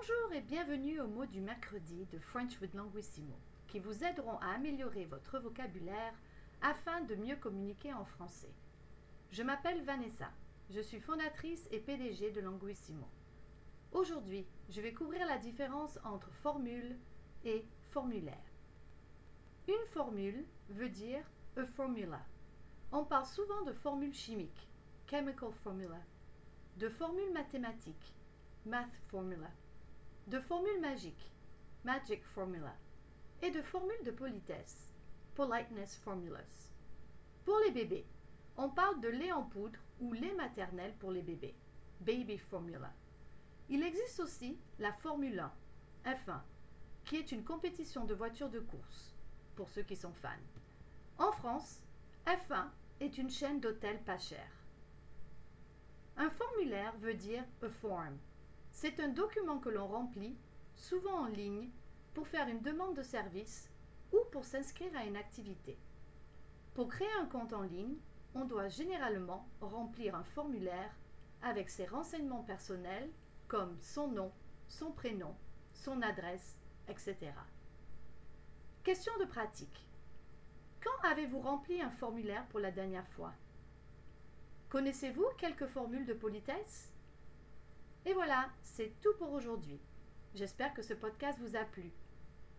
Bonjour et bienvenue aux mots du mercredi de French with Languissimo, qui vous aideront à améliorer votre vocabulaire afin de mieux communiquer en français. Je m'appelle Vanessa, je suis fondatrice et PDG de Languissimo. Aujourd'hui, je vais couvrir la différence entre formule et formulaire. Une formule veut dire a formula. On parle souvent de formule chimique, chemical formula, de formule mathématique, math formula, de formules magiques, magic formula, et de formules de politesse, politeness formulas. Pour les bébés, on parle de lait en poudre ou lait maternel pour les bébés, baby formula. Il existe aussi la Formule 1, F1, qui est une compétition de voitures de course, pour ceux qui sont fans. En France, F1 est une chaîne d'hôtels pas chers. Un formulaire veut dire a form, c'est un document que l'on remplit, souvent en ligne, pour faire une demande de service ou pour s'inscrire à une activité. Pour créer un compte en ligne, on doit généralement remplir un formulaire avec ses renseignements personnels comme son nom, son prénom, son adresse, etc. Question de pratique. Quand avez-vous rempli un formulaire pour la dernière fois? Connaissez-vous quelques formules de politesse? Et voilà, c'est tout pour aujourd'hui. J'espère que ce podcast vous a plu.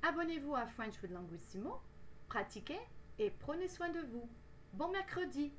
Abonnez-vous à French with Languissimo, pratiquez et prenez soin de vous. Bon mercredi